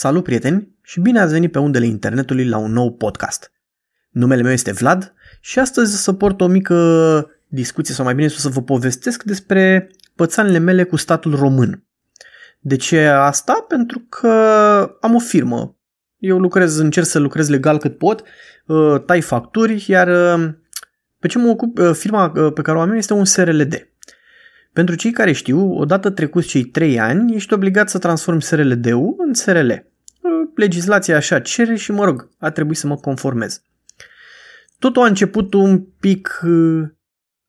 Salut prieteni și bine ați venit pe undele internetului la un nou podcast. Numele meu este Vlad și astăzi să port o mică discuție sau mai bine să vă povestesc despre pățanele mele cu statul român. De ce asta? Pentru că am o firmă. Eu lucrez, încerc să lucrez legal cât pot, uh, tai facturi, iar uh, pe ce mă ocup, uh, firma pe care o am eu este un SRLD. Pentru cei care știu, odată trecuți cei 3 ani, ești obligat să transformi SRLD-ul în SRL. Legislația așa cere și, mă rog, a trebuit să mă conformez. Totul a început un pic uh,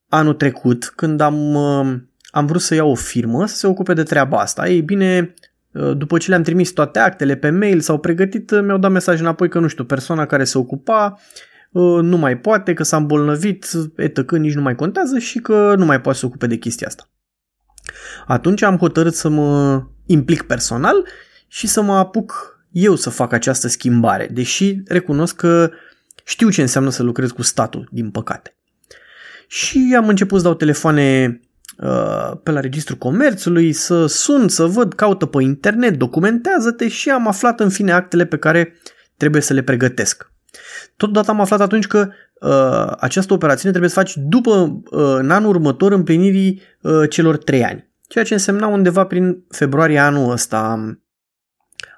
anul trecut, când am, uh, am vrut să iau o firmă să se ocupe de treaba asta. Ei bine, uh, după ce le-am trimis toate actele pe mail, s-au pregătit, mi-au dat mesaj înapoi că, nu știu, persoana care se ocupa nu mai poate, că s-a îmbolnăvit, etc., nici nu mai contează și că nu mai poate să se ocupe de chestia asta. Atunci am hotărât să mă implic personal și să mă apuc eu să fac această schimbare, deși recunosc că știu ce înseamnă să lucrez cu statul, din păcate. Și am început să dau telefoane uh, pe la Registrul Comerțului, să sun, să văd, caută pe internet, documentează-te și am aflat în fine actele pe care trebuie să le pregătesc. Totodată am aflat atunci că uh, această operațiune trebuie să faci după, uh, în anul următor, împlinirii uh, celor trei ani ceea ce însemna undeva prin februarie anul ăsta.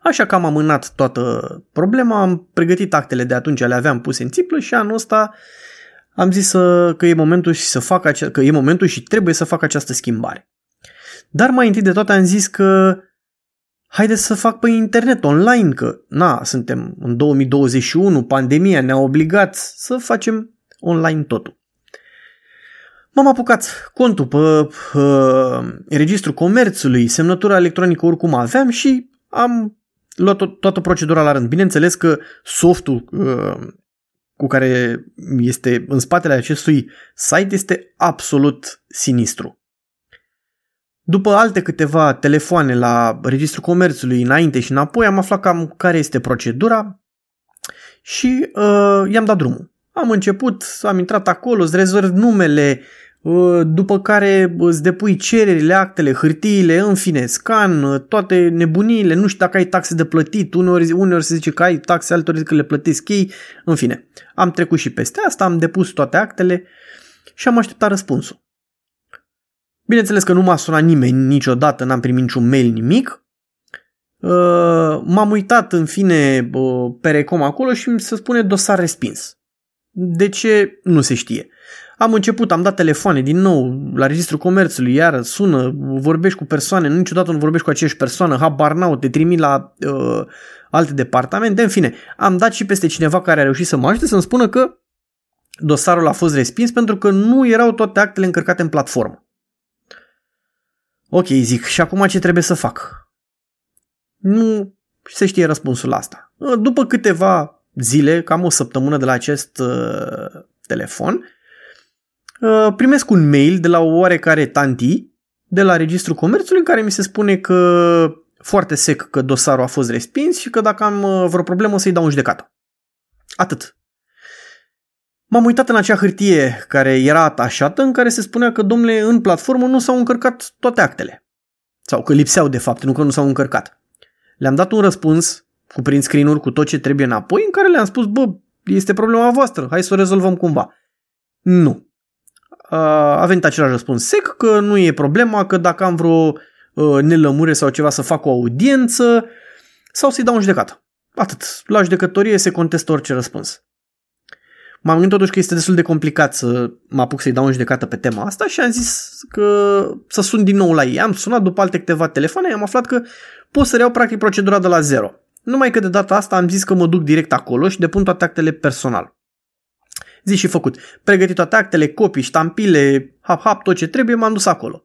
Așa că am amânat toată problema, am pregătit actele de atunci, le aveam puse în țiplă și anul ăsta am zis să, că e momentul și să fac ace- că e momentul și trebuie să fac această schimbare. Dar mai întâi de toate am zis că haideți să fac pe internet, online, că na, suntem în 2021, pandemia ne-a obligat să facem online totul. M-am apucat contul pe uh, registrul comerțului, semnătura electronică oricum aveam și am luat to- toată procedura la rând. Bineînțeles că softul uh, cu care este în spatele acestui site este absolut sinistru. După alte câteva telefoane la Registrul Comerțului înainte și înapoi, am aflat cam care este procedura și uh, i-am dat drumul. Am început, am intrat acolo, îți rezolv numele, Uh, după care îți depui cererile, actele, hârtiile, în fine, scan, uh, toate nebuniile, nu știu dacă ai taxe de plătit, uneori, uneori se zice că ai taxe, altor zic că le plătesc ei, în fine. Am trecut și peste asta, am depus toate actele și am așteptat răspunsul. Bineînțeles că nu m-a sunat nimeni niciodată, n-am primit niciun mail, nimic. Uh, m-am uitat în fine pe Recom acolo și se spune dosar respins. De ce? Nu se știe. Am început, am dat telefoane din nou la Registrul Comerțului, iar sună, vorbești cu persoane, niciodată nu vorbești cu aceeași persoană, habar n-au, te trimit la uh, alte departamente, în fine, am dat și peste cineva care a reușit să mă ajute să-mi spună că dosarul a fost respins pentru că nu erau toate actele încărcate în platformă. Ok, zic, și acum ce trebuie să fac? Nu se știe răspunsul la asta. După câteva zile, cam o săptămână de la acest uh, telefon, Uh, primesc un mail de la o oarecare tanti de la Registrul Comerțului în care mi se spune că foarte sec că dosarul a fost respins și că dacă am uh, vreo problemă să-i dau în judecată. Atât. M-am uitat în acea hârtie care era atașată în care se spunea că, domnule, în platformă nu s-au încărcat toate actele. Sau că lipseau, de fapt, nu că nu s-au încărcat. Le-am dat un răspuns cu print screen cu tot ce trebuie înapoi, în care le-am spus, bă, este problema voastră, hai să o rezolvăm cumva. Nu a venit același răspuns sec că nu e problema, că dacă am vreo nelămure sau ceva să fac o audiență sau să-i dau în judecată. Atât. La judecătorie se contestă orice răspuns. M-am gândit totuși că este destul de complicat să mă apuc să-i dau în judecată pe tema asta și am zis că să sun din nou la ei. Am sunat după alte câteva telefoane, am aflat că pot să reiau practic procedura de la zero. Numai că de data asta am zis că mă duc direct acolo și depun toate actele personal. Zi și făcut. Pregătit toate actele, copii, ștampile, hap-hap, tot ce trebuie, m-am dus acolo.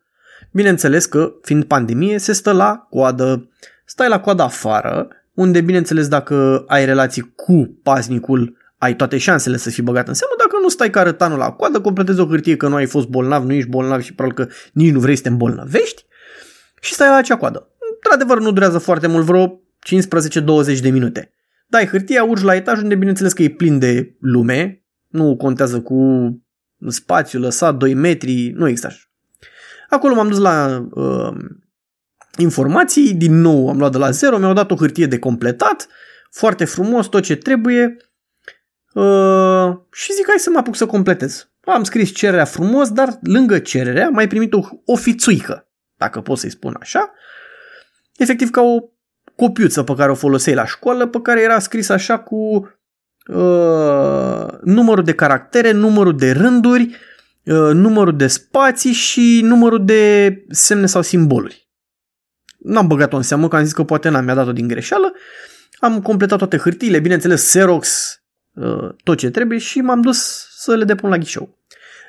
Bineînțeles că, fiind pandemie, se stă la coadă. Stai la coadă afară, unde, bineînțeles, dacă ai relații cu paznicul, ai toate șansele să fii băgat în seamă, dacă nu stai ca rătanul la coadă, completezi o hârtie că nu ai fost bolnav, nu ești bolnav și probabil că nici nu vrei să te îmbolnăvești și stai la acea coadă. Într-adevăr, nu durează foarte mult, vreo 15-20 de minute. Dai hârtia, urci la etaj unde bineînțeles că e plin de lume, nu contează cu spațiu lăsat, 2 metri, nu există așa. Acolo m-am dus la uh, informații, din nou am luat de la zero, mi-au dat o hârtie de completat, foarte frumos, tot ce trebuie uh, și zic hai să mă apuc să completez. Am scris cererea frumos, dar lângă cererea am mai primit o, o fițuică, dacă pot să-i spun așa, efectiv ca o copiuță pe care o folosei la școală, pe care era scris așa cu uh, numărul de caractere, numărul de rânduri, uh, numărul de spații și numărul de semne sau simboluri. N-am băgat-o în seamă, că am zis că poate n-am, mi-a dat-o din greșeală. Am completat toate hârtiile, bineînțeles Xerox, uh, tot ce trebuie și m-am dus să le depun la ghișeu.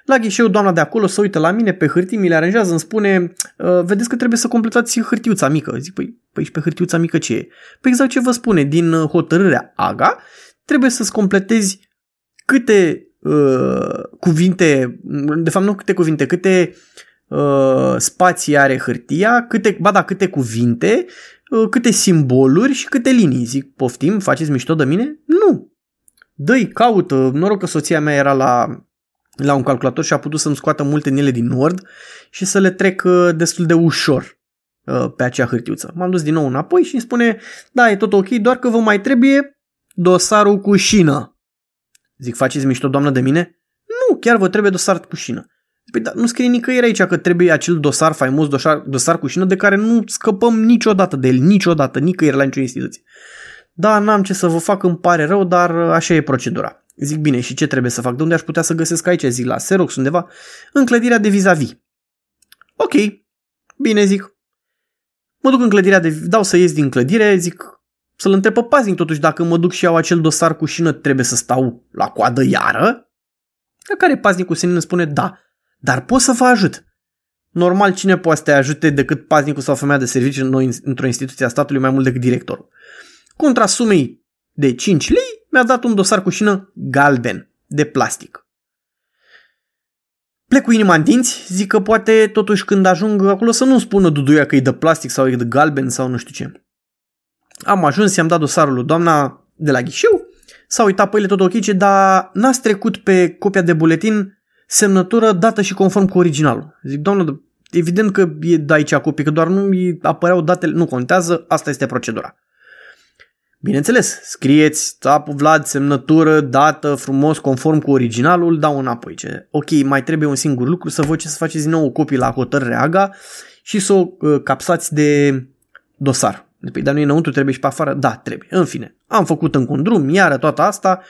La ghișeu, doamna de acolo se uită la mine pe hârtii, mi le aranjează, îmi spune, uh, vedeți că trebuie să completați hârtiuța mică. Zic, păi, păi și pe hârtiuța mică ce e? Păi exact ce vă spune, din uh, hotărârea AGA, trebuie să-ți completezi câte uh, cuvinte, de fapt nu câte cuvinte, câte uh, spații are hârtia, câte, ba da, câte cuvinte, uh, câte simboluri și câte linii. Zic, poftim, faceți mișto de mine? Nu. Dă-i, caută, noroc că soția mea era la la un calculator și a putut să-mi scoată multe din ele din Word și să le trec uh, destul de ușor uh, pe acea hârtiuță. M-am dus din nou înapoi și îmi spune, da, e tot ok, doar că vă mai trebuie dosarul cu șină. Zic, faceți mișto, doamnă, de mine? Nu, chiar vă trebuie dosar cu șină. Păi da, nu scrie nicăieri aici că trebuie acel dosar faimos, dosar, dosar cu șină de care nu scăpăm niciodată de el, niciodată, nicăieri la nicio instituție. Da, n-am ce să vă fac, îmi pare rău, dar așa e procedura. Zic, bine, și ce trebuie să fac? De unde aș putea să găsesc aici? Zic, la Xerox undeva? În clădirea de vis-a-vis. Ok, bine, zic. Mă duc în clădirea de... Dau să ies din clădire, zic, să-l întreb pe paznic totuși dacă mă duc și iau acel dosar cu șină, trebuie să stau la coadă iară? La care paznicul senin îmi spune, da, dar pot să vă ajut. Normal, cine poate să te ajute decât paznicul sau femeia de serviciu într-o instituție a statului mai mult decât directorul? Contra sumei de 5 lei, mi-a dat un dosar cu șină galben, de plastic. Plec cu inima în dinți, zic că poate totuși când ajung acolo să nu spună Duduia că e de plastic sau e de galben sau nu știu ce. Am ajuns, i-am dat dosarul lui doamna de la ghișeu, s-a uitat pe ele tot ok, dar n-ați trecut pe copia de buletin semnătură dată și conform cu originalul. Zic, doamnă, evident că e de aici copii, că doar nu apăreau datele, nu contează, asta este procedura. Bineînțeles, scrieți Tapu Vlad, semnătură, dată, frumos, conform cu originalul, dau înapoi. Ce? Ok, mai trebuie un singur lucru, să vă ce să faceți din nou o copie la hotărâre AGA și să o uh, capsați de dosar. Păi, dar nu e înăuntru, trebuie și pe afară? Da, trebuie. În fine, am făcut încă un drum, iară toată asta,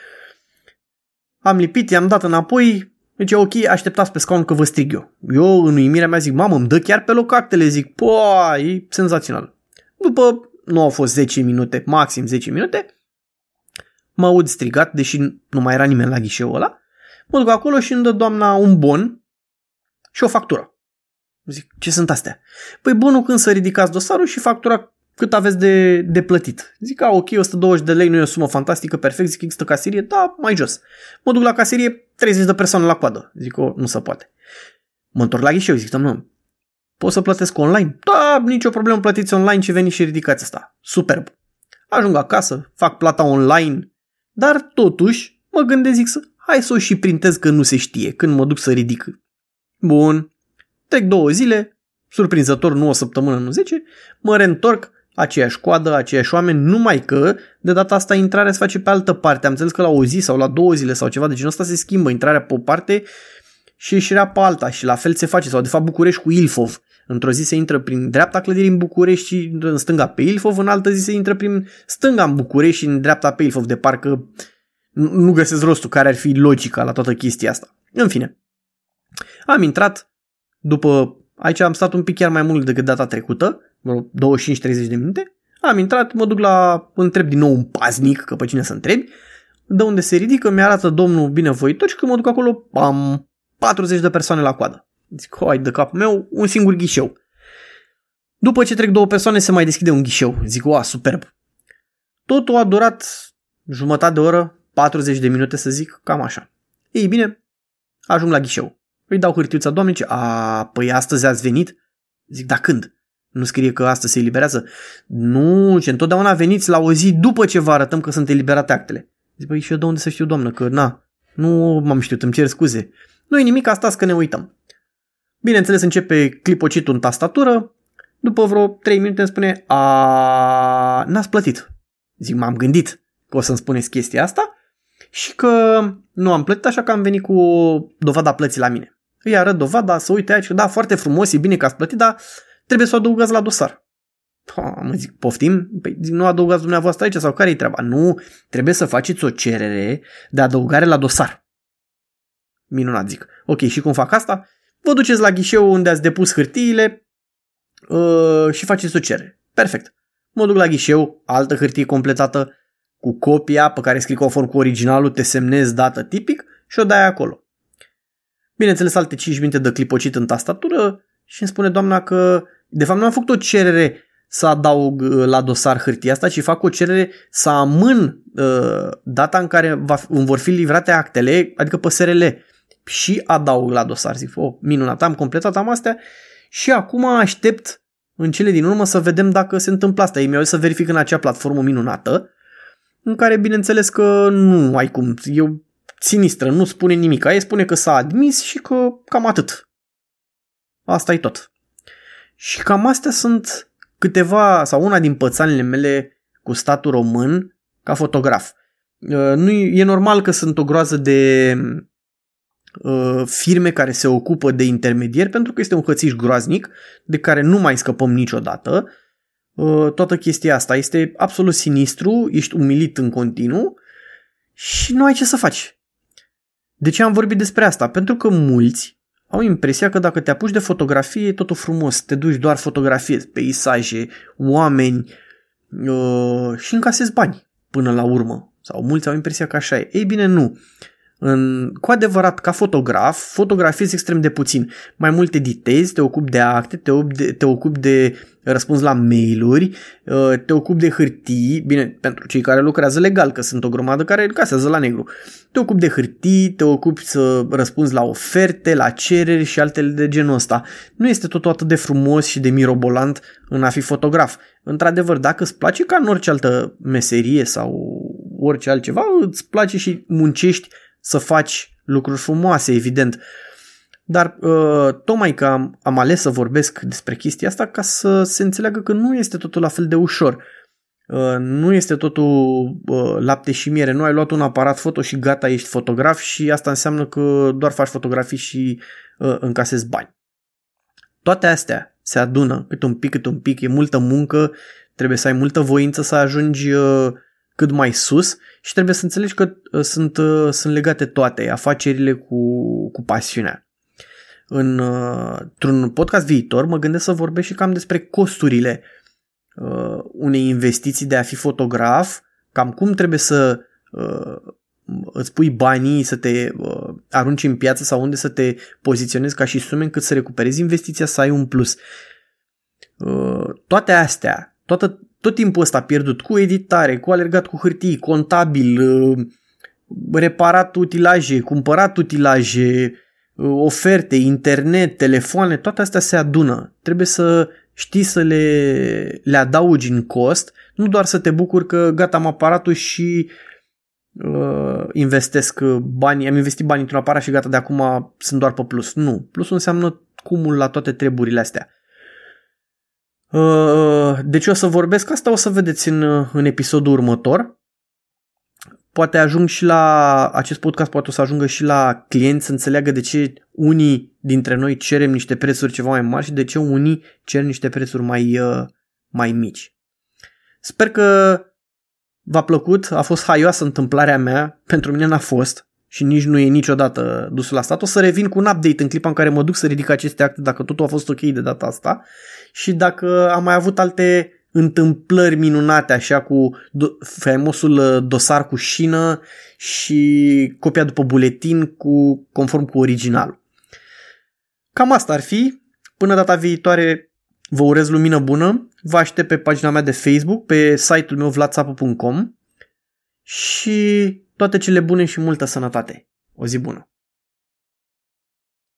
am lipit, i-am dat înapoi, deci ok, așteptați pe scaun că vă strig eu. Eu în uimirea mea zic, mamă, îmi dă chiar pe loc actele, zic, po, e senzațional. După nu au fost 10 minute, maxim 10 minute, mă aud strigat, deși nu mai era nimeni la ghișeul ăla, mă duc acolo și îmi dă doamna un bon și o factură. Zic, ce sunt astea? Păi bonul când să ridicați dosarul și factura cât aveți de, de plătit. Zic, a, ok, 120 de lei nu e o sumă fantastică, perfect, zic, există caserie, da, mai jos. Mă duc la caserie, 30 de persoane la coadă. Zic, o, nu se poate. Mă întorc la ghișeu, zic, nu, Pot să plătesc online? Da, nicio problemă, plătiți online și veniți și ridicați asta. Superb. Ajung acasă, fac plata online, dar totuși mă gândesc zic să hai să o și printez că nu se știe când mă duc să ridic. Bun. Trec două zile, surprinzător, nu o săptămână, nu zece, mă reîntorc, aceeași coadă, aceiași oameni, numai că de data asta intrarea se face pe altă parte. Am înțeles că la o zi sau la două zile sau ceva de genul ăsta se schimbă intrarea pe o parte și ieșirea pe alta și la fel se face, sau de fapt București cu Ilfov. Într-o zi se intră prin dreapta clădirii în București și în stânga pe Ilfov, în altă zi se intră prin stânga în București și în dreapta pe Ilfov, de parcă nu găsesc rostul care ar fi logica la toată chestia asta. În fine, am intrat, după, aici am stat un pic chiar mai mult decât data trecută, 25-30 de minute, am intrat, mă duc la, întreb din nou un paznic, că pe cine să întrebi, de unde se ridică, mi-arată domnul binevoitor și când mă duc acolo, pam, 40 de persoane la coadă. Zic, hai de capul meu, un singur ghișeu. După ce trec două persoane, se mai deschide un ghișeu. Zic, oa, superb. Totul a durat jumătate de oră, 40 de minute să zic, cam așa. Ei bine, ajung la ghișeu. Îi dau hârtiuța doamnei, ce, a, păi astăzi ați venit? Zic, da când? Nu scrie că astăzi se eliberează? Nu, ce întotdeauna veniți la o zi după ce vă arătăm că sunt eliberate actele. Zic, păi și eu de unde să știu, doamnă, că na, nu m-am știut, îmi cer scuze. Nu e nimic, asta că ne uităm. Bineînțeles, începe clipocitul în tastatură, După vreo 3 minute îmi spune, a, n-ați plătit. Zic, m-am gândit că o să-mi spuneți chestia asta și că nu am plătit, așa că am venit cu dovada plății la mine. Îi arăt dovada, să uite aici, da, foarte frumos, e bine că ați plătit, dar trebuie să o adăugați la dosar. Ha, mă zic, poftim? Păi nu adăugați dumneavoastră aici sau care e treaba? Nu, trebuie să faceți o cerere de adăugare la dosar. Minunat, zic. Ok, și cum fac asta? Vă duceți la ghișeu unde ați depus hârtiile uh, și faceți o cerere. Perfect. Mă duc la ghișeu, altă hârtie completată cu copia pe care scrii conform cu originalul, te semnezi dată tipic și o dai acolo. Bineînțeles, alte 5 minute de clipocit în tastatură și îmi spune doamna că de fapt nu am făcut o cerere să adaug uh, la dosar hârtia asta, ci fac o cerere să amân uh, data în care va, îmi vor fi livrate actele, adică pe SRL, și adaug la dosar. Zic, oh, minunat, am completat, am astea și acum aștept în cele din urmă să vedem dacă se întâmplă asta. Ei mi-au zis să verific în acea platformă minunată, în care bineînțeles că nu ai cum, eu sinistră, nu spune nimic. Ei spune că s-a admis și că cam atât. Asta e tot. Și cam astea sunt câteva sau una din pățanile mele cu statul român ca fotograf. Uh, nu e normal că sunt o groază de uh, firme care se ocupă de intermedieri pentru că este un hățiș groaznic de care nu mai scăpăm niciodată. Uh, toată chestia asta este absolut sinistru, ești umilit în continuu și nu ai ce să faci. De ce am vorbit despre asta? Pentru că mulți au impresia că dacă te apuci de fotografie e totul frumos, te duci doar fotografie, peisaje, oameni uh, și încasezi bani până la urmă. Sau mulți au impresia că așa e. Ei bine, nu. În, cu adevărat, ca fotograf, fotografiezi extrem de puțin. Mai mult editezi, te ocupi de acte, te ocupi de, te ocupi de răspuns la mail-uri, uh, te ocupi de hârtii, bine, pentru cei care lucrează legal, că sunt o grămadă care casează la negru. Te ocupi de hârtii, te ocupi să răspunzi la oferte, la cereri și altele de genul ăsta. Nu este totul atât de frumos și de mirobolant în a fi fotograf. Într-adevăr, dacă îți place ca în orice altă meserie sau orice altceva, îți place și muncești să faci lucruri frumoase, evident. Dar uh, tocmai că am, am ales să vorbesc despre chestia asta ca să se înțeleagă că nu este totul la fel de ușor. Uh, nu este totul uh, lapte și miere. Nu ai luat un aparat foto și gata, ești fotograf și asta înseamnă că doar faci fotografii și uh, încasezi bani. Toate astea se adună cât un pic, cât un pic, e multă muncă, trebuie să ai multă voință să ajungi uh, cât mai sus și trebuie să înțelegi că uh, sunt, uh, sunt legate toate afacerile cu, cu pasiunea. În, uh, într-un podcast viitor mă gândesc să vorbesc și cam despre costurile uh, unei investiții de a fi fotograf, cam cum trebuie să uh, îți pui banii, să te uh, arunci în piață sau unde să te poziționezi ca și sume încât să recuperezi investiția, să ai un plus. Uh, toate astea, toată tot timpul ăsta pierdut cu editare, cu alergat cu hârtii, contabil, uh, reparat utilaje, cumpărat utilaje, uh, oferte, internet, telefoane, toate astea se adună. Trebuie să știi să le, le adaugi în cost, nu doar să te bucuri că gata am aparatul și uh, investesc bani, am investit bani într-un aparat și gata de acum sunt doar pe plus. Nu, plusul înseamnă cumul la toate treburile astea. Uh, deci o să vorbesc asta, o să vedeți în, în episodul următor. Poate ajung și la acest podcast, poate o să ajungă și la clienți să înțeleagă de ce unii dintre noi cerem niște prețuri ceva mai mari și de ce unii cer niște prețuri mai, uh, mai mici. Sper că v-a plăcut, a fost haioasă întâmplarea mea, pentru mine n-a fost și nici nu e niciodată dus la stat. O să revin cu un update în clipa în care mă duc să ridic aceste acte dacă totul a fost ok de data asta și dacă am mai avut alte întâmplări minunate așa cu do- faimosul uh, dosar cu șină și copia după buletin cu conform cu original. Cam asta ar fi. Până data viitoare vă urez lumină bună. Vă aștept pe pagina mea de Facebook, pe site-ul meu vlatsapu.com și toate cele bune și multă sănătate. O zi bună!